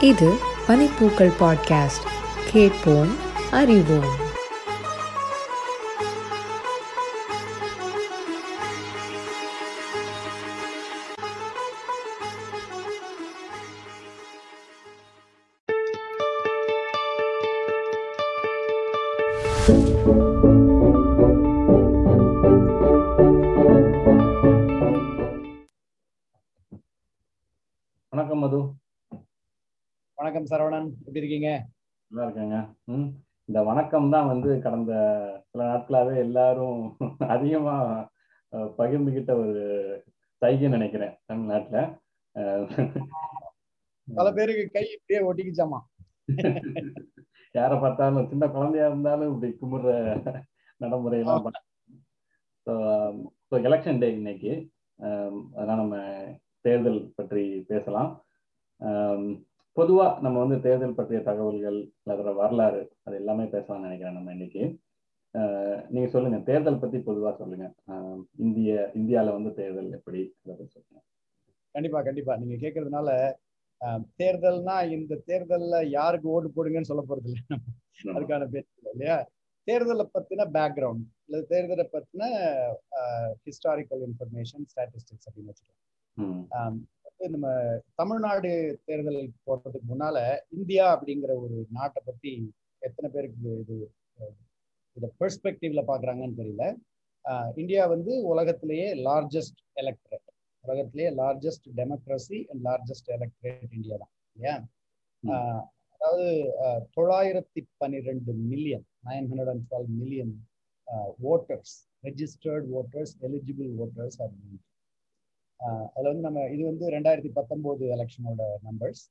இது பனிப்பூக்கள் பாட்காஸ்ட். கேட்போம் அறிவோம். எப்படி இருக்கீங்க? நல்லா இருக்காங்க. ம் இந்த வணக்கம் தான் வந்து கடந்த சில நாட்களாவே எல்லாரும் அதிகமா பகிர்ந்துகிட்ட ஒரு சைகை நினைக்கிறேன் தமிழ்நாட்டுல. பல பேருக்கு கை இப்படியே ஒட்டிக்கிச்சாமா? யாரை பார்த்தாலும் சின்ன குழந்தையா இருந்தாலும் இப்படி கும்பிடுற நடைமுறையெல்லாம் ஸோ எலெக்ஷன் டே இன்னைக்கு. அதனால நம்ம தேர்தல் பற்றி பேசலாம். பொதுவா நம்ம வந்து தேர்தல் பற்றிய தகவல்கள் அதோட வரலாறு அது எல்லாமே பேசலாம்னு நினைக்கிறேன் நம்ம இன்னைக்கு. நீங்க சொல்லுங்க. தேர்தல் பத்தி பொதுவா சொல்லுங்க. இந்திய இந்தியால வந்து தேர்தல் எப்படி அதை கண்டிப்பா கண்டிப்பா. நீங்க கேக்குறதுனால ஆஹ், தேர்தல்னா இந்த தேர்தல்ல யாருக்கு ஓட்டு போடுங்கன்னு சொல்ல போறது இல்லை. அதுக்கான பேர் இல்லை இல்லையா? தேர்தலை பத்தின பேக்ரவுண்ட் இல்ல தேர்தலை பத்தின ஹிஸ்டாரிக்கல் இன்ஃபர்மேஷன் ஸ்டாட்டிஸ்டிக்ஸ் அப்படின்னு வச்சுக்கலாம். வந்து நம்ம தமிழ்நாடு தேர்தல் போடுறதுக்கு முன்னால இந்தியா அப்படிங்கிற ஒரு நாட்டை பத்தி எத்தனை பேருக்கு இது இதை பெர்ஸ்பெக்டிவ்ல பாக்குறாங்கன்னு தெரியல. இந்தியா வந்து உலகத்திலேயே லார்ஜஸ்ட் எலக்ட்ரேட் உலகத்திலேயே largest democracy and largest electorate India தான் இல்லையா? அதாவது தொள்ளாயிரத்தி பன்னிரெண்டு million nine hundred and twelve million voters registered voters eligible voters அப்படின்னு அதில் வந்து நம்ம இது வந்து ரெண்டாயிரத்தி பத்தொம்போது எலெக்ஷனோட நம்பர்ஸ்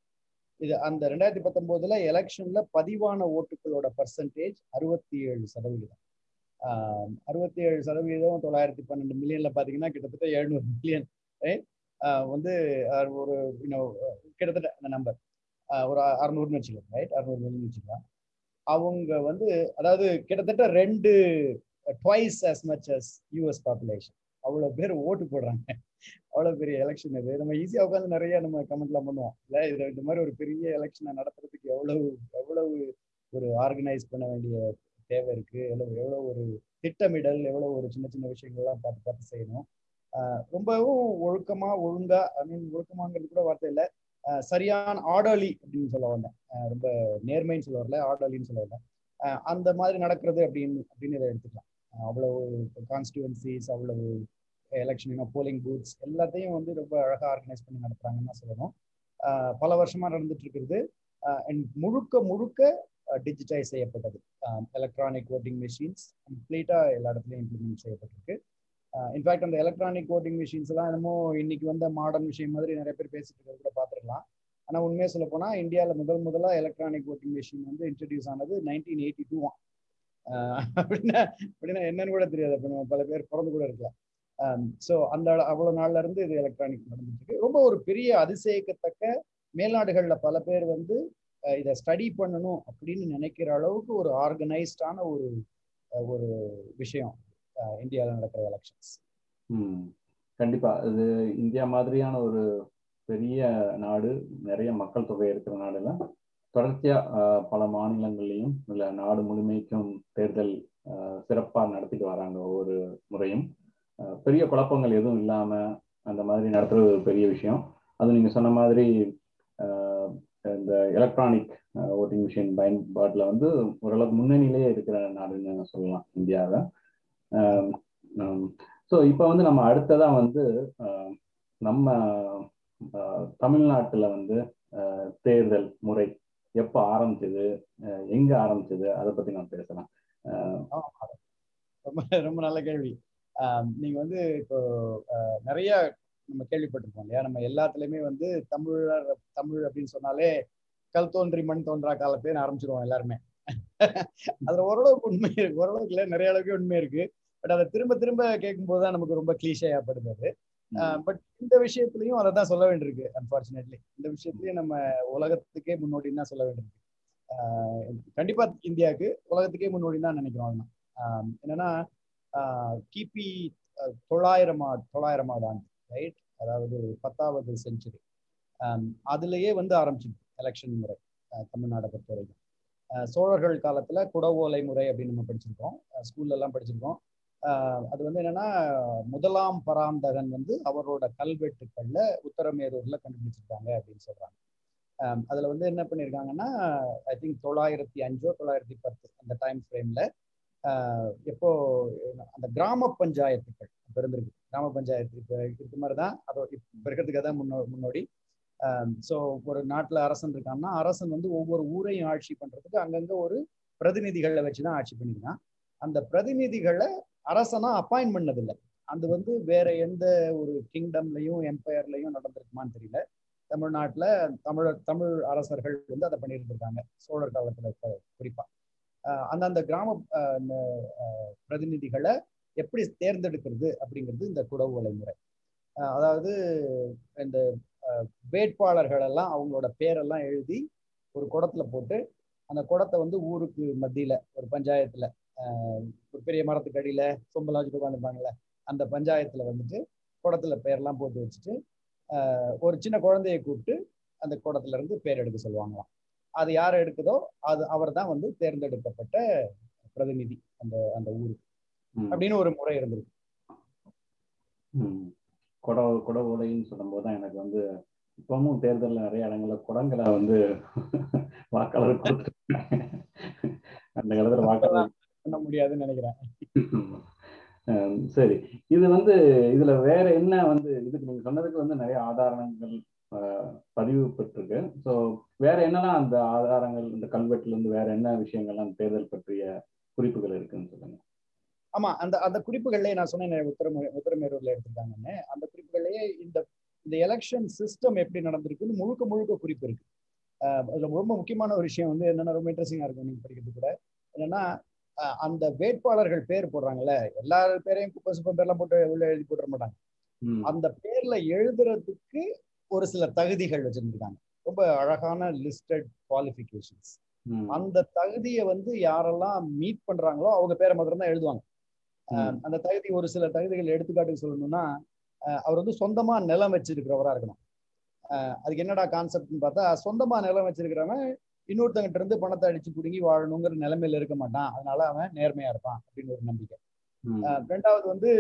இது அந்த ரெண்டாயிரத்தி பத்தொம்போதுல எலெக்ஷன்ல பதிவான ஓட்டுகளோட பர்சன்டேஜ் அறுபத்தி ஏழு சதவிகிதம் அறுபத்தி ஏழு சதவீதம் தொள்ளாயிரத்தி பன்னெண்டு மில்லியன்ல பார்த்தீங்கன்னா கிட்டத்தட்ட எழுநூறு மில்லியன் வந்து ஒரு கிட்டத்தட்ட அந்த நம்பர் ஒரு அறுநூறுன்னு வச்சுக்கலாம் ரைட் அறுநூறு மில்லியன் வச்சுக்கலாம். அவங்க வந்து அதாவது கிட்டத்தட்ட ரெண்டு twice as much as US population அவ்வளோ பேர் ஓட்டு போடுறாங்க. அவ்வளோ பெரிய எலெக்ஷன் இது நம்ம ஈஸியாக உட்காந்து நிறைய நம்ம கமெண்ட்லாம் பண்ணுவோம். இல்லை இது இந்த மாதிரி ஒரு பெரிய எலெக்ஷனை நடத்துறதுக்கு எவ்வளவு எவ்வளவு ஒரு ஆர்கனைஸ் பண்ண வேண்டிய தேவை இருக்கு? எவ்வளவு எவ்வளோ ஒரு திட்டமிடல் எவ்வளோ ஒரு சின்ன சின்ன விஷயங்கள்லாம் பார்த்து பார்த்து செய்யணும். ரொம்பவும் ஒழுக்கமா ஒழுங்கா ஐ மீன் ஒழுக்கமாங்கிறது கூட வார்த்தை இல்லை. சரியான ஆடலி அப்படின்னு சொல்ல வந்தேன். ரொம்ப நேர்மைன்னு சொல்ல வரல ஆடலின்னு சொல்ல வரல. அந்த மாதிரி நடக்கிறது அப்படின்னு அப்படின்னு இதை எடுத்துக்கலாம். அவ்வளவு கான்ஸ்டியூவன்சிஸ் அவ்வளவு எலெக்ஷன் போலிங் பூத்ஸ் எல்லாத்தையும் வந்து ரொம்ப அழகாக ஆர்கனைஸ் பண்ணி நடத்துறாங்கன்னு தான் சொல்லணும். பல வருஷமா நடந்துட்டு இருக்கிறது அண்ட் முழுக்க முழுக்க டிஜிட்டைஸ் செய்யப்பட்டது. எலக்ட்ரானிக் ஓட்டிங் மிஷின்ஸ் கம்ப்ளீட்டா எல்லா இடத்துலையும் இம்ப்ளிமெண்ட் செய்யப்பட்டிருக்கு. இன்ஃபேக்ட் அந்த எலக்ட்ரானிக் ஓட்டிங் மிஷின்ஸ் எல்லாம் என்னமோ இன்னைக்கு வந்த மாடர்ன் விஷயம் மாதிரி நிறைய பேர் பேசிட்டு இருக்கிறது கூட பார்த்துருக்கலாம். ஆனால் உண்மையாக சொல்ல போனால் இந்தியாவில் முதல் முதலா எலக்ட்ரானிக் ஓட்டிங் மிஷின் வந்து இன்ட்ரடியூஸ் ஆனது நைன்டீன் எயிட்டி டூ அப்படின்னா அப்படின்னா என்னன்னு கூட தெரியாது. அப்போ நம்ம பல பேர் பிறந்து கூட இருக்கலாம். Um, ஸோ அந்த அவ்வளோ நாள்ல இருந்து இது எலக்ட்ரானிக் நடந்துட்டு இருக்கு ரொம்ப ஒரு பெரிய அதிசயிக்கத்தக்க மேல்நாடுகளில் பல பேர் வந்து இதை ஸ்டடி பண்ணணும் அப்படின்னு நினைக்கிற அளவுக்கு ஒரு ஆர்கனைஸ்டான ஒரு ஒரு விஷயம் இந்தியாவில் நடக்கிற எலெக்ஷன்ஸ் கண்டிப்பாக கண்டிப்பா. இது இந்தியா மாதிரியான ஒரு பெரிய நாடு நிறைய மக்கள் தொகை இருக்கிற நாடுல தொடர்ச்சியா பல மாநிலங்கள்லையும் இல்லை நாடு முழுமைக்கும் தேர்தல் சிறப்பாக நடத்திட்டு வராங்க ஒவ்வொரு முறையும். பெரிய குழப்பங்கள் எதுவும் இல்லாம அந்த மாதிரி நடத்துறது ஒரு பெரிய விஷயம். அது நீங்க சொன்ன மாதிரி ஆஹ், இந்த எலக்ட்ரானிக் ஓட்டிங் மிஷின் பயன்பாட்டில் வந்து ஓரளவுக்கு முன்னணியிலேயே இருக்கிற நாடுன்னு சொல்லலாம் இந்தியாவை. ஸோ இப்போ வந்து நம்ம அடுத்ததா வந்து ஆஹ், நம்ம தமிழ்நாட்டில் தமிழ்நாட்டுல வந்து ஆஹ், தேர்தல் முறை எப்போ ஆரம்பிச்சது எங்கே எங்க ஆரம்பிச்சது அதை பத்தி நான் பேசலாம். ஆஹ், ரொம்ப ரொம்ப நல்ல கேள்வி. ஆம், நீங்க வந்து இப்போ நிறைய நம்ம கேள்விப்பட்டிருப்போம் இல்லையா? நம்ம எல்லாத்துலயுமே வந்து தமிழர் தமிழ் அப்படின்னு சொன்னாலே கல் தோன்றி மண் தோன்றா காலத்தையும் ஆரம்பிச்சிருவோம் எல்லாருமே. அதுல ஓரளவுக்கு உண்மை இருக்கு. ஓரளவுக்கு இல்லை நிறைய அளவுக்கு உண்மை இருக்கு. பட் அதை திரும்ப திரும்ப கேட்கும்போது தான் நமக்கு ரொம்ப கிளீஷையாப்படுது அது. பட் இந்த விஷயத்துலயும் அதை தான் சொல்ல வேண்டியிருக்கு அன்பார்ச்சுனேட்லி இந்த விஷயத்துலயும் நம்ம உலகத்துக்கே முன்னோடின்னு தான் சொல்ல வேண்டியிருக்கு. ஆஹ் கண்டிப்பா இந்தியாவுக்கு உலகத்துக்கே முன்னோடின்னு தான் நினைக்கிறோம் என்னன்னா கிபி தொள்ளாயிரமா தொள்ளாயிரமாவது ஆண்டு ரைட் அதாவது பத்தாவது செஞ்சுரி அதுலயே வந்து ஆரம்பிச்சிருக்கு எலெக்ஷன் முறை தமிழ்நாடை பொறுத்த வரைக்கும். சோழர்கள் காலத்துல குடவோலை முறை அப்படின்னு நம்ம படிச்சிருக்கோம் ஸ்கூல்ல எல்லாம் படிச்சிருக்கோம். அது வந்து என்னன்னா முதலாம் பராந்தகன் வந்து அவரோட கல்வெட்டுக்கள்ல உத்தரமேரூர்ல கண்டுபிடிச்சிருக்காங்க அப்படின்னு சொல்றாங்க. அதுல வந்து என்ன பண்ணியிருக்காங்கன்னா ஐ திங்க் தொள்ளாயிரத்தி அஞ்சோ தொள்ளாயிரத்தி பத்து அந்த டைம் ஃப்ரேம்ல எப்போ அந்த கிராம பஞ்சாயத்துக்கள் இப்போ இருந்திருக்கு. கிராம பஞ்சாயத்து இப்போ இருக்க மாதிரி தான் அதோ இப்போ இருக்கிறதுக்கு தான் முன்னோ முன்னோடி. ஸோ ஒரு நாட்டில் அரசன் இருக்கான்னா அரசன் வந்து ஒவ்வொரு ஊரையும் ஆட்சி பண்ணுறதுக்கு அங்கங்கே ஒரு பிரதிநிதிகளை வச்சு தான் ஆட்சி பண்ணியிருக்கான் அந்த பிரதிநிதிகளை அரசனா அப்பாயின்ட் பண்ணதில்லை. அது வந்து வேற எந்த ஒரு கிங்டம்லையும் எம்பையர்லையும் நடந்திருக்குமான்னு தெரியல. தமிழ்நாட்டில் தமிழர் தமிழ் அரசர்கள் வந்து அதை பண்ணியிருந்திருக்காங்க சோழர் காலத்தில் குறிப்பாக அந்தந்த கிராம பிரதிநிதிகளை எப்படி தேர்ந்தெடுக்கிறது அப்படிங்கிறது இந்த குடவு வலைமுறை அதாவது இந்த வேட்பாளர்கள் எல்லாம் அவங்களோட பேரெல்லாம் எழுதி ஒரு குடத்துல போட்டு அந்த குடத்தை வந்து ஊருக்கு மத்தியில ஒரு பஞ்சாயத்துல ஒரு பெரிய மரத்துக்கு அடியில சொம்பெல்லாம் வச்சுட்டு உட்காந்துருப்பாங்கல்ல அந்த பஞ்சாயத்துல வந்துட்டு குடத்துல பேர்லாம் போட்டு வச்சுட்டு ஒரு சின்ன குழந்தையை கூப்பிட்டு அந்த குடத்துல இருந்து பேர் எடுக்க சொல்லுவாங்களாம். அது யார் எடுக்குதோ அது அவர் தான் வந்து தேர்ந்தெடுக்கப்பட்ட பிரதிநிதி அந்த அந்த ஊருக்கு அப்படின்னு ஒரு முறை இருந்திருக்கு. கொட கொட உலைன்னு சொல்லும்போது தான் எனக்கு வந்து இப்பவும் தேர்தலில் நிறைய இடங்கள்ல குடங்களை வந்து வாக்காளர் அந்த காலத்துல வாக்காளர் பண்ண முடியாதுன்னு நினைக்கிறேன். சரி. இது வந்து இதுல வேற என்ன வந்து இதுக்கு நீங்க சொன்னதுக்கு வந்து நிறைய ஆதாரங்கள் பதிவு பெற்றிருக்கு. ஸோ வேற என்னெல்லாம் அந்த ஆதாரங்கள் இந்த கல்வெட்டுல இருந்து வேற என்ன விஷயங்கள்லாம் தேர்தல் பற்றிய குறிப்புகள் இருக்குன்னு சொல்லுங்க. ஆமா அந்த அந்த குறிப்புகள்லயே நான் சொன்னேன் உத்தரமே உத்தரமேரூர்ல எடுத்திருக்காங்கன்னு அந்த குறிப்புகள்லயே இந்த இந்த எலெக்ஷன் சிஸ்டம் எப்படி நடந்திருக்குன்னு முழுக்க முழுக்க குறிப்பு இருக்கு. அதுல ரொம்ப முக்கியமான ஒரு விஷயம் வந்து என்னன்னா ரொம்ப இன்ட்ரெஸ்டிங்கா இருக்கும் நீங்க படிக்கிறது கூட. என்னன்னா அந்த வேட்பாளர்கள் பேர் போடுறாங்கல்ல எல்லா பேரையும் குப்பை சுப்பம் பேர்லாம் போட்டு உள்ள எழுதி போட்டுற மாட்டாங்க. அந்த பேர்ல எழுதுறதுக்கு ஒரு சில தகுதிகள் வச்சிருந்திருக்காங்க. ரொம்ப அழகான லிஸ்டட் குவாலிஃபிகேஷன்ஸ் அந்த தகுதியை வந்து யாரெல்லாம் மீட் பண்றாங்களோ அவங்க பேரை மாத்திரம் தான் எழுதுவாங்க அந்த தகுதி ஒரு சில தகுதிகள் எடுத்துக்காட்டுக்கு சொல்லணும்னா அவர் வந்து சொந்தமா நிலம் வச்சிருக்கிறவரா இருக்கணும். அதுக்கு என்னடா கான்செப்ட்னு பார்த்தா சொந்தமா நிலம் வச்சிருக்கிறவன் இன்னொருத்தங்கிட்ட இருந்து பணத்தை அடிச்சு பிடுங்கி வாழணுங்கிற நிலைமையில இருக்க மாட்டான். அதனால அவன் நேர்மையா இருப்பான் அப்படின்னு ஒரு நம்பிக்கை. ரெண்டாவது வந்து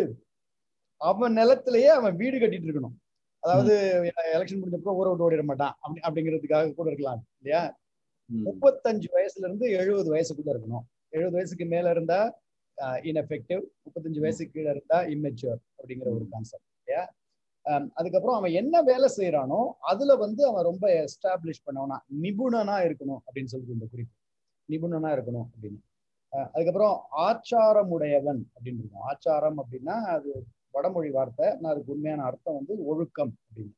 அவன் நிலத்திலேயே அவன் வீடு கட்டிட்டு இருக்கணும். அதாவது எலெக்ஷன் முடிஞ்சப்போ ஊரை விட்டு ஓடிட மாட்டான். அப்படி அப்படிங்கிறதுக்காக கூட இருக்கலாம் இல்லையா? முப்பத்தஞ்சு வயசுல இருந்து எழுபது வயசுக்குள்ள இருக்கணும். எழுபது வயசுக்கு மேல இருந்தா இன்எஃபெக்டிவ் முப்பத்தஞ்சு வயசுக்கு கீழே இருந்தா இம்மெச்சூர் அப்படிங்கிற ஒரு கான்செப்ட் இல்லையா? அதுக்கப்புறம் அவன் என்ன வேலை செய்யறானோ அதுல வந்து அவன் ரொம்ப எஸ்டாப்ளிஷ் பண்ணவனா நிபுணனா இருக்கணும் அப்படின்னு சொல்லிட்டு இந்த குறிப்பு. நிபுணனா இருக்கணும் அப்படின்னு. அதுக்கப்புறம் ஆச்சாரம் உடையவன் அப்படின்னு இருக்கும். ஆச்சாரம் அப்படின்னா அது வடமொழி வார்த்தை நான் அதுக்கு உண்மையான அர்த்தம் வந்து ஒழுக்கம் அப்படின்னு.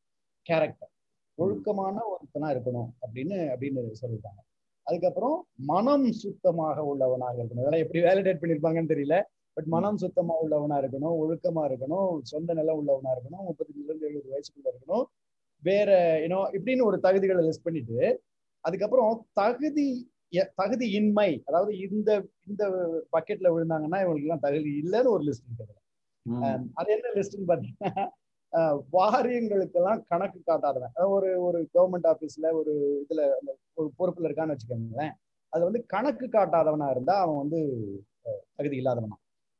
கேரக்டர் ஒழுக்கமான ஒருத்தனா இருக்கணும் அப்படின்னு அப்படின்னு சொல்லியிருக்காங்க அதுக்கப்புறம் மனம் சுத்தமாக உள்ளவனாக இருக்கணும். இதெல்லாம் எப்படி வேலிடேட் பண்ணியிருப்பாங்கன்னு தெரியல. பட் மனம் சுத்தமா உள்ளவனா இருக்கணும் ஒழுக்கமா இருக்கணும் சொந்த நிலம் உள்ளவனா இருக்கணும் முப்பத்தஞ்சுல இருந்து எழுபது வயசுக்குள்ள இருக்கணும். வேற ஏன்னோ இப்படின்னு ஒரு தகுதிகளை லிஸ்ட் பண்ணிட்டு அதுக்கப்புறம் தகுதி தகுதி இன்மை அதாவது இந்த இந்த பக்கெட்ல விழுந்தாங்கன்னா இவங்களுக்கு எல்லாம் தகுதி இல்லைன்னு ஒரு லிஸ்ட் இருக்கிறது அது என்ன லிஸ்ட்னு பாத்தீங்கன்னா வாரியங்களுக்கெல்லாம் கணக்கு காட்டாதவன். ஒரு ஒரு கவர்மெண்ட் ஆபீஸ்ல ஒரு இதுல அந்த ஒரு பொறுப்புல இருக்கான்னு வச்சுக்கோங்களேன். அது வந்து கணக்கு காட்டாதவனா இருந்தா அவன் வந்து தகுதி இல்லாதவனா.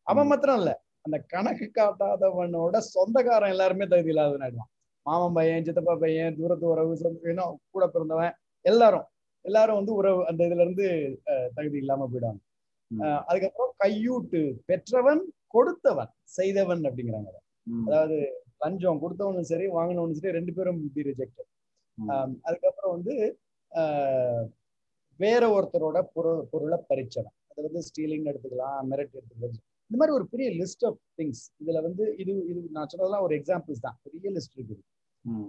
அவன் மாத்திரம் இல்ல அந்த கணக்கு காட்டாதவனோட சொந்தக்காரன் எல்லாருமே தகுதி இல்லாதவன் ஆயிடுவான். மாமன் பையன் சித்தப்பா பையன் தூரத்து உறவு இன்னும் கூட பிறந்தவன் எல்லாரும் எல்லாரும் வந்து உறவு அந்த இதுல இருந்து தகுதி இல்லாம போயிடுவாங்க. அதுக்கப்புறம் கையூட்டு பெற்றவன் கொடுத்தவன் செய்தவன் அப்படிங்கிறாங்க அதாவது லஞ்சம் கொடுத்தவனும் சரி வாங்கினவனும் சரி ரெண்டு பேரும் பி ரிஜெக்டட் அதுக்கப்புறம் வந்து வேற ஒருத்தரோட பொருள் பொருளை பறிச்சவன் அதை வந்து ஸ்டீலிங் எடுத்துக்கலாம் மெரிட் எடுத்துக்கலாம். இந்த மாதிரி ஒரு பெரிய லிஸ்ட் ஆஃப் திங்ஸ் இதுல வந்து இது இது நான் சொன்னதெல்லாம் ஒரு எக்ஸாம்பிள்ஸ் தான். பெரிய லிஸ்ட் இருக்குது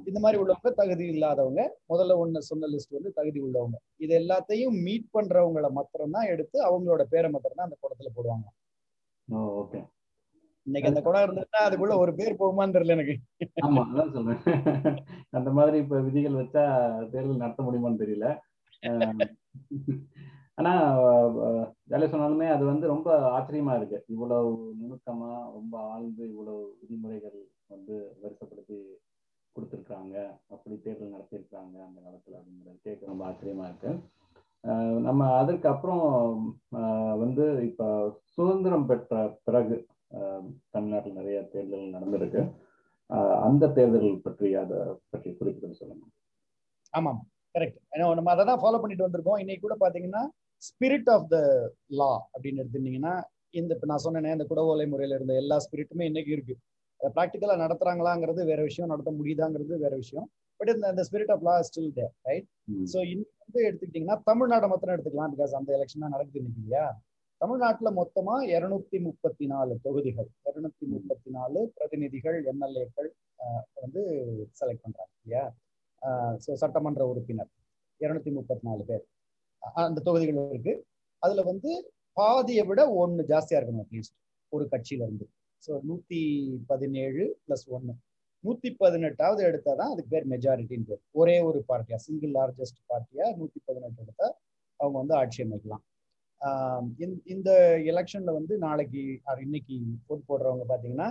இந்த மாதிரி உள்ளவங்க தகுதி இல்லாதவங்க முதல்ல ஒண்ணு சொன்ன லிஸ்ட் வந்து தகுதி உள்ளவங்க. இது எல்லாத்தையும் மீட் பண்றவங்கள மாத்திரம் தான் எடுத்து அவங்களோட பேரை மாத்திரம் தான் அந்த குடத்துல போடுவாங்க ஓகே. இன்னைக்கு அந்த குடம் இருந்ததுன்னா அதுக்குள்ள ஒரு பேர் போகுமான்னு தெரியல எனக்கு. ஆமா அதான் சொல்றேன். அந்த மாதிரி இப்ப விதிகள் வச்சா தேர்தல் நடத்த முடியுமான்னு தெரியல. ஆனா வேலை சொன்னாலுமே அது வந்து ரொம்ப ஆச்சரியமா இருக்கு. இவ்வளவு நுணுக்கமா ரொம்ப ஆழ்ந்து இவ்வளவு விதிமுறைகள் வந்து வரிசைப்படுத்தி கொடுத்துருக்காங்க அப்படி தேர்தல் நடத்தியிருக்காங்க அந்த காலத்தில் அப்படிங்கிறது கேட்க ரொம்ப ஆச்சரியமா இருக்கு. நம்ம அதற்கப்புறம் ஆஹ் வந்து இப்போ சுதந்திரம் பெற்ற பிறகு தமிழ்நாட்டில் நிறைய தேர்தல் நடந்திருக்கு. அந்த தேர்தல் பற்றி அதை பற்றி குறிப்பிட்டு சொல்லுங்க. ஆமாம் கரெக்ட் ஏன்னா நம்ம அதை தான் ஃபாலோ பண்ணிட்டு வந்திருக்கோம். இன்னைக்கு கூட பாத்தீங்கன்னா ஸ்பிரிட் ஆஃப் த லா அப்படின்னு எடுத்துட்டீங்கன்னா இந்த இப்போ நான் சொன்னேனே இந்த குடவோலை முறையில இருந்த எல்லா ஸ்பிரிட்டுமே இன்னைக்கு இருக்கு. அதை ப்ராக்டிக்கலா நடத்துறாங்களாங்கிறது வேற விஷயம் நடத்த முடியுதாங்கிறது வேற விஷயம். பட் இந்த இந்த spirit of law still there right so இன்னைக்கு வந்து எடுத்துக்கிட்டிங்கன்னா தமிழ்நாடு மொத்தம் எடுத்துக்கலாம் பிகாஸ் அந்த எலெக்ஷன் தான் நடக்குது இன்னைக்கு இல்லையா? தமிழ்நாட்டில் மொத்தமா இருநூத்தி முப்பத்தி நாலு தொகுதிகள் இருநூத்தி முப்பத்தி நாலு பிரதிநிதிகள் எம்எல்ஏக்கள் வந்து செலக்ட் பண்றாங்க இல்லையா? ஸோ சட்டமன்ற உறுப்பினர் இருநூத்தி முப்பத்தி நாலு பேர் அந்த தொகுதிகள் இருக்கு. அதுல வந்து பாதியை விட ஒன்று ஜாஸ்தியா இருக்கணும் அட்லீஸ்ட் ஒரு கட்சியில இருந்து. ஸோ நூத்தி பதினேழு பிளஸ் ஒன்று நூத்தி பதினெட்டாவது எடுத்தா தான் அதுக்கு பேர் மெஜாரிட்டின்னு பேர். ஒரே ஒரு பார்ட்டியா சிங்கிள் லார்ஜஸ்ட் பார்ட்டியா நூத்தி பதினெட்டு எடுத்தா அவங்க வந்து ஆட்சி அமைக்கலாம். இந்த- எலெக்ஷன்ல வந்து நாளைக்கு இன்னைக்கு ஓட் போடுறவங்க பாத்தீங்கன்னா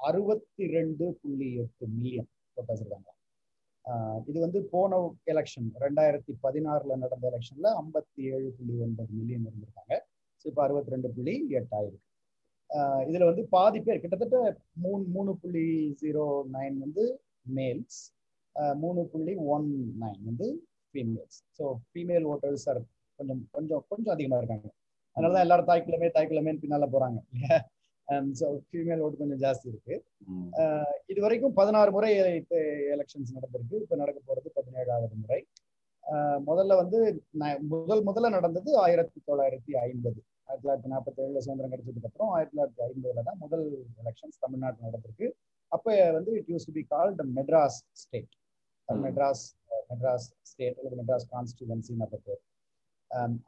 அறுபத்தி ரெண்டு புள்ளி எட்டு மில்லியன் ஓட்டர்ஸ் இருக்காங்க. இது வந்து போன எலெக்ஷன் ரெண்டாயிரத்தி பதினாறுல நடந்த எலெக்ஷன்ல ஐம்பத்தி ஏழு புள்ளி ஒன்பது மில்லியன் இருந்திருக்காங்க. ஸோ இப்போ அறுபத்தி ரெண்டு புள்ளி எட்டாயிருக்கு. இதுல வந்து பாதி பேர் கிட்டத்தட்ட மூணு மூணு புள்ளி ஜீரோ நைன் வந்து மேல்ஸ் மூணு புள்ளி ஒன் நைன் வந்து females so female voters are கொஞ்சம் கொஞ்சம் கொஞ்சம் அதிகமா இருக்காங்க. அதனால தான் எல்லாரும் தாய்க்கிழமை தாய்க்கிழமைன்னு பின்னால போறாங்க. இல்லையா ஸோ ஃபீமேல் ஓட்டு கொஞ்சம் ஜாஸ்தி இருக்கு. இது வரைக்கும் பதினாறு முறை எலெக்ஷன்ஸ் நடந்திருக்கு. இப்போ நடக்க போறது பதினேழாவது முறை. முதல்ல வந்து முதல் முதல்ல நடந்தது ஆயிரத்தி தொள்ளாயிரத்தி ஐம்பது. ஆயிரத்தி தொள்ளாயிரத்தி நாற்பத்தி ஏழுல சுதந்திரம் கிடைச்சதுக்கு அப்புறம் ஆயிரத்தி தொள்ளாயிரத்தி ஐம்பதுல தான் முதல் எலெக்ஷன்ஸ் தமிழ்நாட்டில் நடந்திருக்கு. அப்ப வந்து it use to be called Madras state. Madras Madras state அல்லது மெட்ராஸ் கான்ஸ்டியூவன்சின்னு அப்ப பேர்.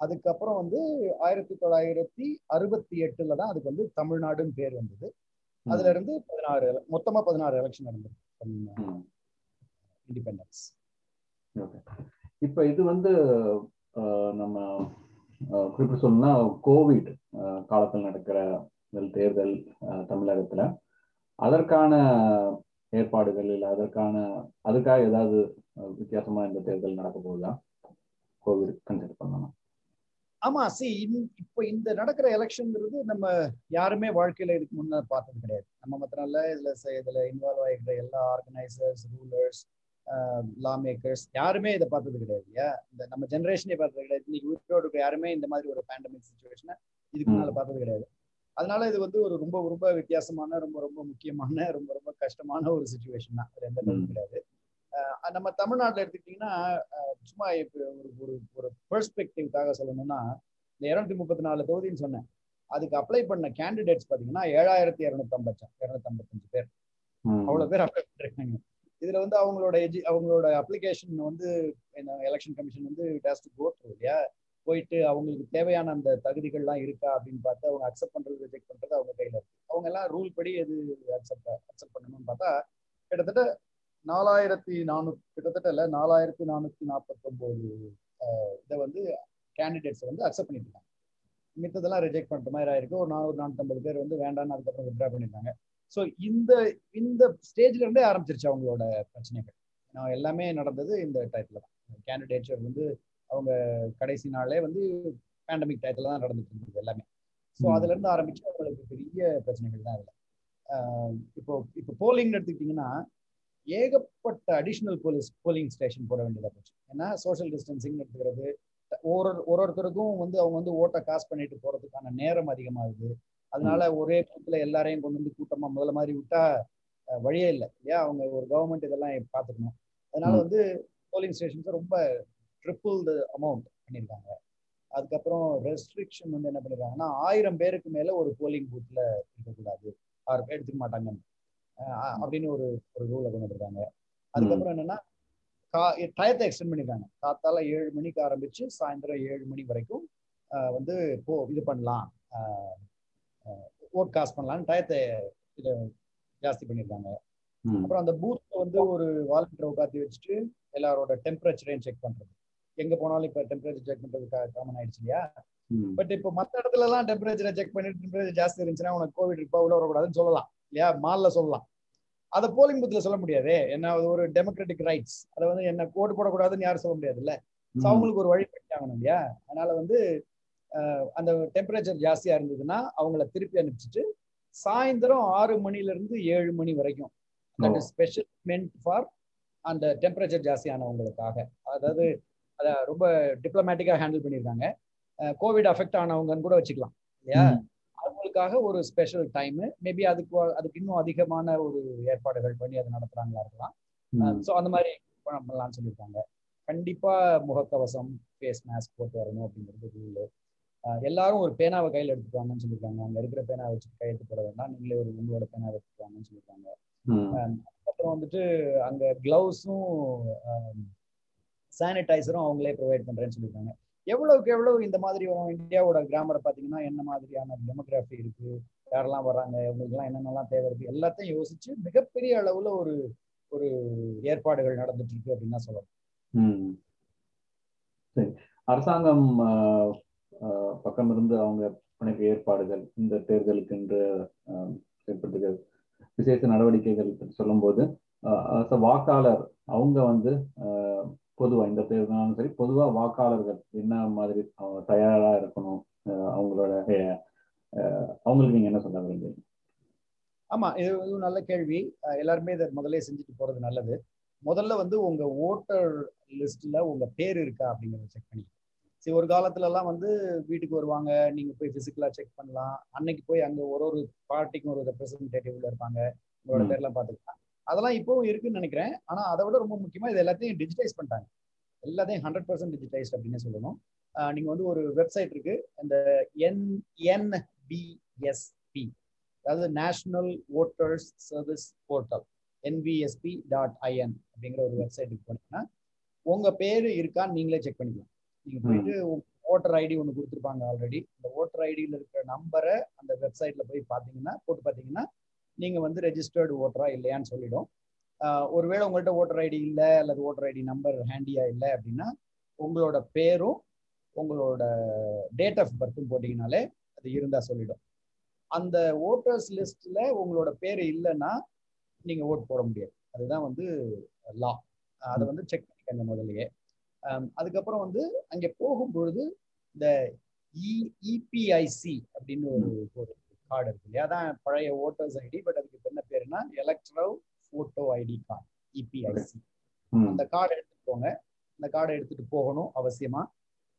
அதுக்கப்புறம் வந்து ஆயிரத்தி தொள்ளாயிரத்தி அறுபத்தி எட்டுல தான் அதுக்கு வந்து தமிழ்நாடுன்னு பேர் வந்தது. அதுல இருந்து பதினாறு மொத்தமா பதினாறு எலெக்ஷன் நடந்தது ம். இண்டிபெண்டன்ஸ் ஓகே இப்போ இது வந்து அஹ், நம்ம குறிப்பு சொல்லணும்னா கோவிட் காலத்தில் நடக்கிற தேர்தல் அஹ், தமிழகத்துல. அதற்கான ஏற்பாடுகள் இல்லை அதற்கான அதுக்காக ஏதாவது வித்தியாசமா இந்த தேர்தல் நடக்க போகுதா? கோவிட் கன்சிடர் பண்ணணும்? ஆமா சி இப்போ இந்த நடக்கிற எலெக்ஷன்ங்கிறது நம்ம யாருமே வாழ்க்கையில இதுக்கு முன்ன பார்த்தது கிடையாது. நம்ம மாத்திரம் இதுல இதுல இன்வால்வ் ஆகிக்கிற எல்லா ஆர்கனைசர்ஸ் ரூலர்ஸ் லா மேக்கர்ஸ் யாருமே இதை பார்த்தது கிடையாது இல்லையா? இந்த நம்ம ஜென்ரேஷனே பார்த்தது கிடையாது. இன்னைக்கு உயிரோடு யாருமே இந்த மாதிரி ஒரு பேண்டமிக் சுச்சுவேஷனை இதுக்கு முன்னால பார்த்தது கிடையாது. அதனால இது வந்து ஒரு ரொம்ப ரொம்ப வித்தியாசமான ரொம்ப ரொம்ப முக்கியமான ரொம்ப ரொம்ப கஷ்டமான ஒரு சுச்சுவேஷன் தான். அதுல எந்த. கிடையாது. நம்ம தமிழ்நாட்டில் எடுத்துக்கிட்டிங்கன்னா சும்மா இப்போ ஒரு ஒரு ஒரு பெர்ஸ்பெக்டிவ்காக சொல்லணும்னா இந்த இருநூத்தி முப்பத்தி நாலு தொகுதின்னு சொன்னேன். அதுக்கு அப்ளை பண்ண கேண்டிடேட்ஸ் பார்த்தீங்கன்னா ஏழாயிரத்தி இரநூத்தம்பது இரநூத்தம்பத்தஞ்சு பேர். அவ்வளோ பேர் அப்ளை பண்ணிருக்காங்க. இதுல வந்து அவங்களோட எஜி அவங்களோட அப்ளிகேஷன் வந்து எலெக்ஷன் கமிஷன் வந்து டேஸ் டு கோ இல்லையா? போயிட்டு அவங்களுக்கு தேவையான அந்த தகுதிகள்லாம் இருக்கா அப்படின்னு பார்த்து அவங்க அக்செப்ட் பண்றது ரிஜெக்ட் பண்றது அவங்க கையில இருக்கு. அவங்க எல்லாம் ரூல் படி எது அக்செப்ட் அக்செப்ட் பண்ணணும்னு பார்த்தா கிட்டத்தட்ட நாலாயிரத்தி நானூறு கிட்டத்தட்ட இல்லை நாலாயிரத்தி நானூத்தி நாற்பத்தொம்போது இதை வந்து கேண்டிடேட்ஸ் வந்து அக்செப்ட் பண்ணிருக்காங்க மித்ததெல்லாம் ரிஜெக்ட் பண்ற மாதிரி ஆயிருக்கு. ஒரு நானூறு நானூத்தம்பது பேர் வந்து வேண்டாம்னு அதுக்கப்புறம் வித்ரா பண்ணிருக்காங்க. ஸோ இந்த இந்த ஸ்டேஜ்ல இருந்தே ஆரம்பிச்சிருச்சு அவங்களோட பிரச்சனைகள். ஏன்னா எல்லாமே நடந்தது இந்த டயத்துல தான். கேண்டிடேச்சர் வந்து அவங்க கடைசி நாளே வந்து பேண்டமிக் டயத்துல தான் நடந்துட்டு இருந்தது எல்லாமே. ஸோ. அதுல இருந்து ஆரம்பிச்சு அவங்களுக்கு பெரிய பிரச்சனைகள் தான் ஆஹ் இப்போ இப்போ போலிங் எடுத்துக்கிட்டிங்கன்னா ஏகப்பட்ட அடிஷ்னல் போலீஸ் போலிங் ஸ்டேஷன் போட வேண்டியதா போச்சு. ஏன்னா சோஷியல் டிஸ்டன்சிங் எடுத்துக்கிறது ஒரு ஒரு ஒருத்தருக்கும் வந்து அவங்க வந்து ஓட்டை காசு பண்ணிட்டு போறதுக்கான நேரம் அதிகமாகுது. அதனால ஒரே கூட்டத்துல எல்லாரையும் கொண்டு வந்து கூட்டமா முதல்ல மாதிரி விட்டா வழியே இல்லை. இல்லையா? அவங்க ஒரு கவர்மெண்ட் இதெல்லாம் பார்த்துக்கணும் அதனால. வந்து போலிங் ஸ்டேஷன்ஸ் ரொம்ப ட்ரிபிள் த அமௌண்ட் பண்ணியிருக்காங்க. அதுக்கப்புறம் ரெஸ்ட்ரிக்ஷன் வந்து என்ன பண்ணிருக்காங்கன்னா ஆயிரம் பேருக்கு மேல ஒரு போலிங் பூத்ல இருக்கக்கூடாது. பேர் எடுத்துக்க மாட்டாங்க அப்படின்னு ஒரு ஒரு ரூலை கொண்டு வந்திருக்காங்க. அதுக்கப்புறம் என்னன்னா கா டயத்தை எக்ஸ்டெண்ட் பண்ணிருக்காங்க. காத்தால ஏழு மணிக்கு ஆரம்பிச்சு சாயந்தரம் ஏழு மணி வரைக்கும் வந்து போ இது பண்ணலாம். ஓட் காஸ்ட் பண்ணலாம்னு டயத்தை இதை ஜாஸ்தி பண்ணியிருக்காங்க. அப்புறம் அந்த பூத்ல வந்து ஒரு வாலண்டியர் உட்காந்து வச்சுட்டு எல்லாரோட டெம்பரேச்சரையும் செக் பண்றது. எங்க போனாலும் இப்ப டெம்பரேச்சர் செக் பண்றது காமன் ஆயிடுச்சு இல்லையா. பட் இப்போ மத்த இடத்துல எல்லாம் டெம்பரேச்சரை செக் பண்ணிட்டு டெம்பரேச்சர் ஜாஸ்தி இருந்துச்சுன்னா உனக்கு கோவிட் இருப்பா உள்ள வரக்கூடாதுன்னு சொல்லலாம். இல்லையா? மால்ல சொல்லலாம். அதை போலிங் பூத்ல சொல்ல முடியாதே. என்ன அது ஒரு டெமோக்ராட்டிக் ரைட்ஸ் அதை வந்து என்ன ஓட்டு போடக்கூடாதுன்னு யாரும் சொல்ல முடியாதுல்ல? ஸோ அவங்களுக்கு ஒரு வழி பண்ணிட்டாங்கணும் இல்லையா? அதனால வந்து அந்த டெம்பரேச்சர் ஜாஸ்தியா இருந்ததுன்னா அவங்கள திருப்பி அனுப்பிச்சிட்டு சாயந்தரம் ஆறு மணில இருந்து ஏழு மணி வரைக்கும். That is special meant for அந்த டெம்பரேச்சர் ஜாஸ்தியானவங்களுக்காக. அதாவது அதை ரொம்ப டிப்ளமேட்டிக்கா ஹேண்டில் பண்ணியிருக்காங்க. கோவிட் அஃபெக்ட் ஆனவங்கன்னு கூட வச்சுக்கலாம் இல்லையா? அவங்களுக்காக ஒரு ஸ்பெஷல் டைம் மேபி அதுக்கு அதுக்கு இன்னும் அதிகமான ஒரு ஏற்பாடுகள் பண்ணி அதை நடத்துறாங்களா இருக்கலாம். ஸோ அந்த மாதிரி பண்ணலாம்னு சொல்லியிருக்காங்க. கண்டிப்பா முகக்கவசம் ஃபேஸ் மாஸ்க் போட்டு வரணும் அப்படிங்கிறது ரூல் எல்லாரும் ஒரு பேனாவை கையில் எடுத்துட்டு வாங்கன்னு சொல்லியிருக்காங்க. அங்க இருக்கிற பேனா வச்சுட்டு கையெழுத்து போட வேண்டாம். நீங்களே ஒரு உங்களோட பேனா எடுத்துட்டு வாங்கன்னு சொல்லியிருக்காங்க. அப்புறம் வந்துட்டு அங்க கிளவுஸும் சானிடைசரும் அவங்களே ப்ரொவைட் பண்றேன்னு சொல்லியிருக்காங்க. எவ்வளவுக்கு எவ்வளவு இந்த மாதிரி இந்தியாவோட கிராமரை பார்த்தீங்கன்னா என்ன மாதிரியான டெமோகிராஃபி இருக்கு? யாரெல்லாம் வர்றாங்க? இவங்களுக்குலாம் என்னென்னலாம் தேவை இருக்கு? எல்லாத்தையும் யோசிச்சு மிகப்பெரிய அளவுல ஒரு ஒரு ஏற்பாடுகள் நடந்துட்டு இருக்கு அப்படின்னு தான் சொல்லலாம் அரசாங்கம் பக்கம் இருந்து அவங்க பண்ணிக்க ஏற்பாடுகள் இந்த தேர்தலுக்கு என்று விசேஷ நடவடிக்கைகள் சொல்லும்போது வாக்காளர் அவங்க வந்து பொதுவாக இந்த தேர்தலும் சரி பொதுவாக வாக்காளர்கள் என்ன மாதிரி தயாராக தயாரா இருக்கணும் அவங்களோட அவங்களுக்கு நீங்க என்ன சொல்ல விரும்புறீங்க? ஆமா இது நல்ல கேள்வி. எல்லாருமே இதை முதல்ல செஞ்சுட்டு போறது நல்லது. முதல்ல வந்து உங்க ஓட்டர் லிஸ்ட்ல உங்க பேர் இருக்கா அப்படிங்கறத செக் பண்ணி சரி ஒரு காலத்துல எல்லாம் வந்து வீட்டுக்கு வருவாங்க. நீங்க போய் பிசிக்கலா செக் பண்ணலாம். அன்னைக்கு போய் அங்க ஒரு ஒரு பார்ட்டிக்கும் ஒரு ரெப்ரஸன்டேட்டிவ்ல இருப்பாங்க. உங்களோட பேர்லாம் பாத்துக்கலாம் அதெல்லாம் இப்பவும் இருக்குன்னு நினைக்கிறேன். ஆனா அதை விட ரொம்ப முக்கியமா இது எல்லாத்தையும் டிஜிட்டைஸ் பண்ணிட்டாங்க. எல்லாத்தையும் ஹண்ட்ரட் பர்சன்ட் டிஜிட்டைஸ்ட் அப்படின்னு சொல்லணும். நீங்க வந்து ஒரு வெப்சைட் இருக்கு. அந்த என் என்பிஎஸ்பி அதாவது national voters service portal NVSP dot IN அப்படிங்கிற ஒரு வெப்சைட்டுக்கு போனீங்கன்னா உங்க பேரு இருக்கான்னு நீங்களே செக் பண்ணிக்கலாம். நீங்க போயிட்டு ஓட்டர் ஐடி ஒன்று கொடுத்துருப்பாங்க ஆல்ரெடி இந்த ஓட்டர் ஐடியில் இருக்கிற நம்பரை அந்த வெப்சைட்ல போய் பார்த்தீங்கன்னா போட்டு பார்த்தீங்கன்னா நீங்க வந்து ரெஜிஸ்டர்டு ஓட்டரா இல்லையான்னு சொல்லிடும். ஒருவேளை உங்கள்கிட்ட ஓட்டர் ஐடி இல்லை அல்லது ஓட்டர் ஐடி நம்பர் ஹேண்டியா இல்லை அப்படின்னா உங்களோட பேரும் உங்களோட டேட் ஆஃப் பர்த்தும் போட்டிங்கனாலே அது இருந்தா சொல்லிடும். அந்த ஓட்டர்ஸ் லிஸ்ட்ல உங்களோட பேர் இல்லைன்னா நீங்க ஓட் போட முடியாது. அதுதான் வந்து லா அதை வந்து செக் பண்ணிக்கங்க முதல்லயே. அதுக்கப்புறம் வந்து அங்கே போகும் பொழுது இந்த இபிஐசி அப்படின்னு ஒரு ஒரு கார்டு இருக்கு இல்லையா? அதான் பழைய ஓட்டர்ஸ் ஐடி பட் அதுக்கு என்ன பேருனா electoral photo ID card EPIC அந்த கார்டு எடுத்துட்டு போங்க. அந்த கார்டை எடுத்துட்டு போகணும் அவசியமா.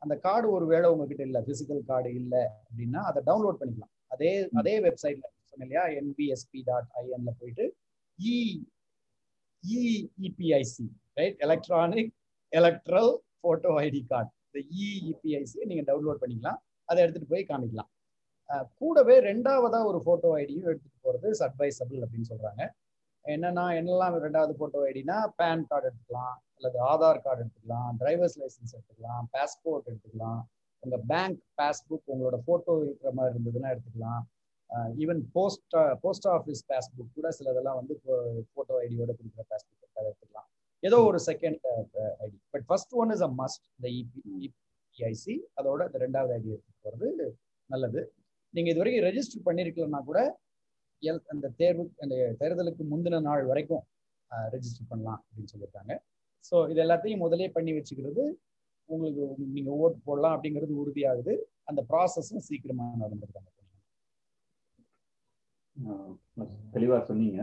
அந்த கார்டு ஒரு வேளை உங்ககிட்ட இல்லை பிசிக்கல் கார்டு இல்லை அப்படின்னா அதை டவுன்லோட் பண்ணிக்கலாம். அதே அதே வெப்சைட்ல சொன்னேன் இல்லையா? என்பிஎஸ்பி டாட் ஐஎன்ல போயிட்டு E EEPIC right electronic electoral photo ID card இந்த இஇபிஐசியை நீங்க டவுன்லோட் பண்ணிக்கலாம். அதை எடுத்துட்டு போய் காமிக்கலாம். கூடவே ரெண்டாவதா ஒரு போட்டோ ஐடியும் எடுத்துட்டு போறது அட்வைசபிள் அப்படின்னு சொல்றாங்க. என்னன்னா என்னெல்லாம் ரெண்டாவது போட்டோ ஐடினா பேன் கார்டு எடுத்துக்கலாம் அல்லது ஆதார் கார்டு எடுத்துக்கலாம் டிரைவர்ஸ் லைசன்ஸ் எடுத்துக்கலாம் பாஸ்போர்ட் எடுத்துக்கலாம் உங்க பேங்க் பாஸ்புக் உங்களோட போட்டோ இருக்கிற மாதிரி இருந்ததுன்னா எடுத்துக்கலாம். Even post post office passbook கூட சிலதெல்லாம் வந்து போட்டோ ஐடியோட கொடுக்குற பாஸ்புக் அதை எடுத்துக்கலாம். ஏதோ ஒரு second but first one is a must இந்த இபிஐசி அதோட இந்த ரெண்டாவது ஐடி எடுத்துட்டு போகிறது நல்லது. நீங்கள் இது வரைக்கும் ரெஜிஸ்டர் பண்ணியிருக்கலன்னா கூட எல் அந்த தேர்வு அந்த தேர்தலுக்கு முந்தின நாள் வரைக்கும் ரெஜிஸ்டர் பண்ணலாம் அப்படின்னு சொல்லியிருக்காங்க ஸோ இது எல்லாத்தையும் முதலே பண்ணி வச்சுக்கிறது உங்களுக்கு நீங்கள் ஓட்டு போடலாம் அப்படிங்கிறது உறுதியாகுது. அந்த ப்ராசஸும் சீக்கிரமா நடந்துருக்காங்க. தெளிவாக சொன்னீங்க.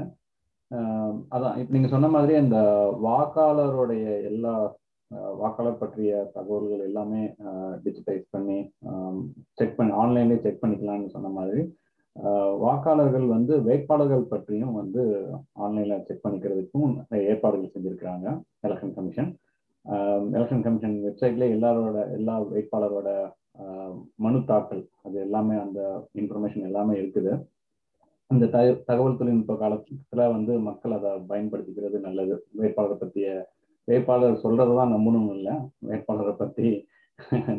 அதான் இப்போ நீங்கள் சொன்ன மாதிரி அந்த வாக்காளருடைய எல்லா வாக்காளர் பற்றிய தகவல்கள் எல்லாமே டிஜிட்டைஸ் பண்ணி செக் பண்ணி ஆன்லைன்லேயே செக் பண்ணிக்கலாம்னு சொன்ன மாதிரி வாக்காளர்கள் வந்து வேட்பாளர்கள் பற்றியும் வந்து ஆன்லைனில் செக் பண்ணிக்கிறதுக்கும் ஏற்பாடுகள் செஞ்சுருக்கிறாங்க எலெக்ஷன் கமிஷன் எலெக்ஷன் கமிஷன் வெப்சைட்ல எல்லாரோட எல்லா வேட்பாளரோட மனு தாக்கல் அது எல்லாமே அந்த இன்ஃபர்மேஷன் எல்லாமே இருக்குது. அந்த த தகவல் தொழில்நுட்ப காலத்துல வந்து மக்கள் அதை பயன்படுத்திக்கிறது நல்லது. வேட்பாளரை பற்றிய வேட்பாளர் சொல்றதுதான் நம்பணும் இல்லை. வேட்பாளரை பற்றி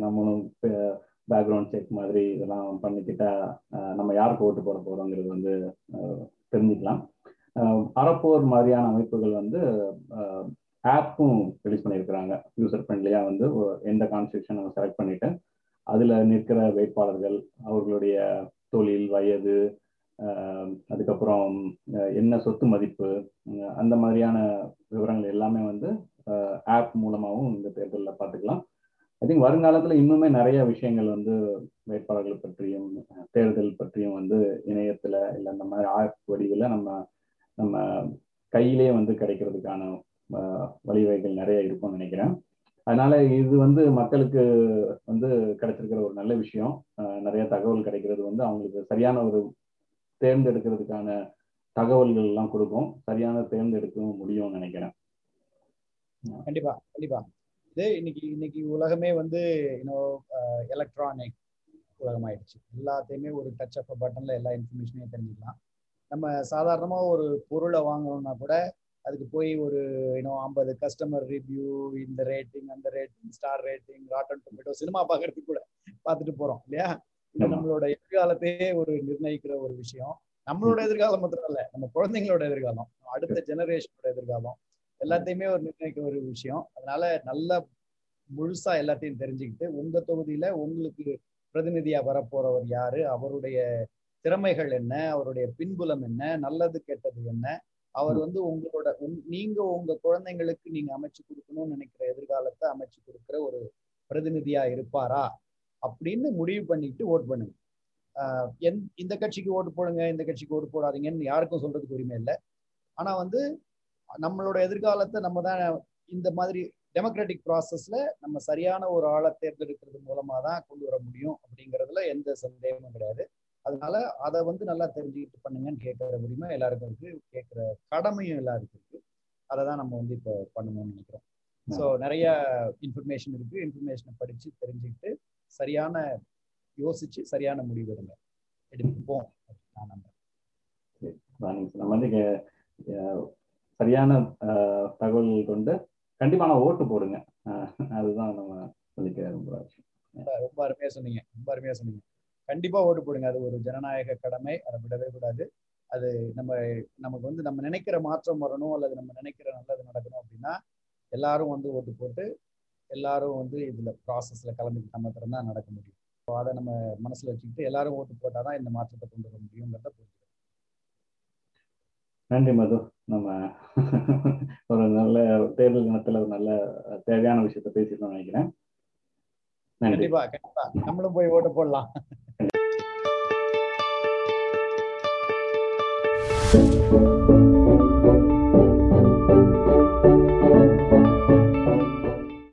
நம்மளும் பேக்ரவுண்ட் செக் மாதிரி இதெல்லாம் பண்ணிக்கிட்டா நம்ம யாருக்கு ஓட்டு போட போறோங்கிறது வந்து தெரிஞ்சுக்கலாம். அறப்போர் மாதிரியான அமைப்புகள் வந்து ஆப்பும் ரிலீஸ் பண்ணியிருக்கிறாங்க. யூசர் ஃப்ரெண்ட்லியாக வந்து எந்த கான்ஸ்டியூஷன் நம்ம செலக்ட் பண்ணிட்டு அதில் நிற்கிற வேட்பாளர்கள் அவர்களுடைய தொழில் வயது அதுக்கப்புறம் என்ன சொத்து மதிப்பு அந்த மாதிரியான விவரங்கள் எல்லாமே வந்து ஆப் மூலமாகவும் இந்த தேர்தலில் பார்த்துக்கலாம். ஐ திங்க் வருங்காலத்தில் இன்னுமே நிறைய விஷயங்கள் வந்து வேட்பாளர்கள் பற்றியும் தேர்தல் பற்றியும் வந்து இணையத்தில் இல்லை இந்த மாதிரி ஆப் வடிவில் நம்ம நம்ம கையிலே வந்து கிடைக்கிறதுக்கான வழிவகைகள் நிறைய இருக்கும்னு நினைக்கிறேன். அதனால இது வந்து மக்களுக்கு வந்து கிடைச்சிருக்கிற ஒரு நல்ல விஷயம். நிறைய தகவல் கிடைக்கிறது வந்து அவங்களுக்கு சரியான ஒரு தேர்ந்தெடுக்கிறதுக்கான தகவல்கள் எல்லாம் கொடுக்கும். சரியான தேர்ந்தெடுக்கவும் முடியும்னு நினைக்கிறேன். கண்டிப்பா கண்டிப்பா. இது இன்னைக்கு இன்னைக்கு உலகமே வந்து இன்னும் எலக்ட்ரானிக் உலகமாயிடுச்சு. எல்லாத்தையுமே ஒரு டச் அப் பட்டன்ல எல்லா இன்ஃபர்மேஷனையும் தெரிஞ்சுக்கலாம். நம்ம சாதாரணமா ஒரு பொருளை வாங்கணும்னா கூட அதுக்கு போய் ஒரு இன்னும் ஐம்பது கஸ்டமர் ரிவ்யூ இந்த ரேட்டிங் அந்த rating star rating rotten tomato cinema பார்க்கறதுக்கு கூட பார்த்துட்டு போறோம் இல்லையா? இது நம்மளோட எதிர்காலத்தையே ஒரு நிர்ணயிக்கிற ஒரு விஷயம். நம்மளோட எதிர்காலம் மாத்திரம் இல்ல நம்ம குழந்தைங்களோட எதிர்காலம் அடுத்த ஜெனரேஷனோட எதிர்காலம் எல்லாத்தையுமே ஒரு நிர்ணயிக்கிற ஒரு விஷயம். அதனால நல்ல முழுசா எல்லாத்தையும் தெரிஞ்சுக்கிட்டு உங்க தொகுதியில உங்களுக்கு பிரதிநிதியா வரப்போறவர் யாரு அவருடைய திறமைகள் என்ன அவருடைய பின்புலம் என்ன நல்லது கெட்டது என்ன அவர் வந்து உங்களோட நீங்க உங்க குழந்தைங்களுக்கு நீங்க அமைச்சு கொடுக்கணும்னு நினைக்கிற எதிர்காலத்தை அமைச்சு கொடுக்கிற ஒரு பிரதிநிதியா இருப்பாரா? அப்படின்னு முடிவு பண்ணிட்டு ஓட் பண்ணுங்க. எந் இந்த கட்சிக்கு ஓட்டு போடுங்க இந்த கட்சிக்கு ஓட்டு போடாதீங்கன்னு யாருக்கும் சொல்றதுக்கு உரிமை இல்லை. ஆனா வந்து நம்மளோட எதிர்காலத்தை நம்ம தான் இந்த மாதிரி டெமோக்ராட்டிக் ப்ராசஸ்ல நம்ம சரியான ஒரு ஆளை தேர்ந்தெடுக்கிறது மூலமா தான் கொண்டு வர முடியும் அப்படிங்கிறதுல எந்த சந்தேகமும் கிடையாது. அதனால அதை வந்து நல்லா தெரிஞ்சுக்கிட்டு பண்ணுங்கன்னு கேட்கிற உரிமை எல்லாருக்கும் இருக்கு. கேட்கிற கடமையும் எல்லாருக்கும் இருக்கு. அதை தான் நம்ம வந்து இப்போ பண்ணணும்னு நினைக்கிறோம். ஸோ நிறைய இன்ஃபர்மேஷன் இருக்கு. இன்ஃபர்மேஷனை படிச்சு தெரிஞ்சுக்கிட்டு சரியான யோசிச்சு சரியான முடிவு எடுங்க. எடுப்போம் நான் நம்புறேன். நம்ம வந்து சரியான தகவல்கள் கொண்டு கண்டிப்பா நான் ஓட்டு போடுங்க. அதுதான் நம்ம சொல்லிக்க ரொம்ப அருமையா சொன்னீங்க. ரொம்ப அருமையா சொன்னீங்க. கண்டிப்பா ஓட்டு போடுங்க. அது ஒரு ஜனநாயக கடமை. அதை விடவே கூடாது. அது நம்ம நமக்கு வந்து நம்ம நினைக்கிற மாற்றம் வரணும் அல்லது நம்ம நினைக்கிற நல்லது நடக்கணும் அப்படின்னா எல்லாரும் வந்து ஓட்டு போட்டு எல்லாரும் வந்து இதுல ப்ராசஸ்ல கலந்துக்கிட்ட மாத்திரம் தான் நடக்க முடியும். அதை நம்ம மனசுல வச்சுக்கிட்டு எல்லாரும் ஓட்டு போட்டாதான் இந்த மாற்றத்தை கொண்டு வர முடியுங்கிறத புரிஞ்சுக்கணும். நன்றி மது. நம்ம ஒரு நல்ல தேர்தல் தினத்துல ஒரு நல்ல தேவையான விஷயத்த பேசிட்டோம் நினைக்கிறேன். கண்டிப்பா கண்டிப்பா. நம்மளும் போய் ஓட்டு போடலாம்.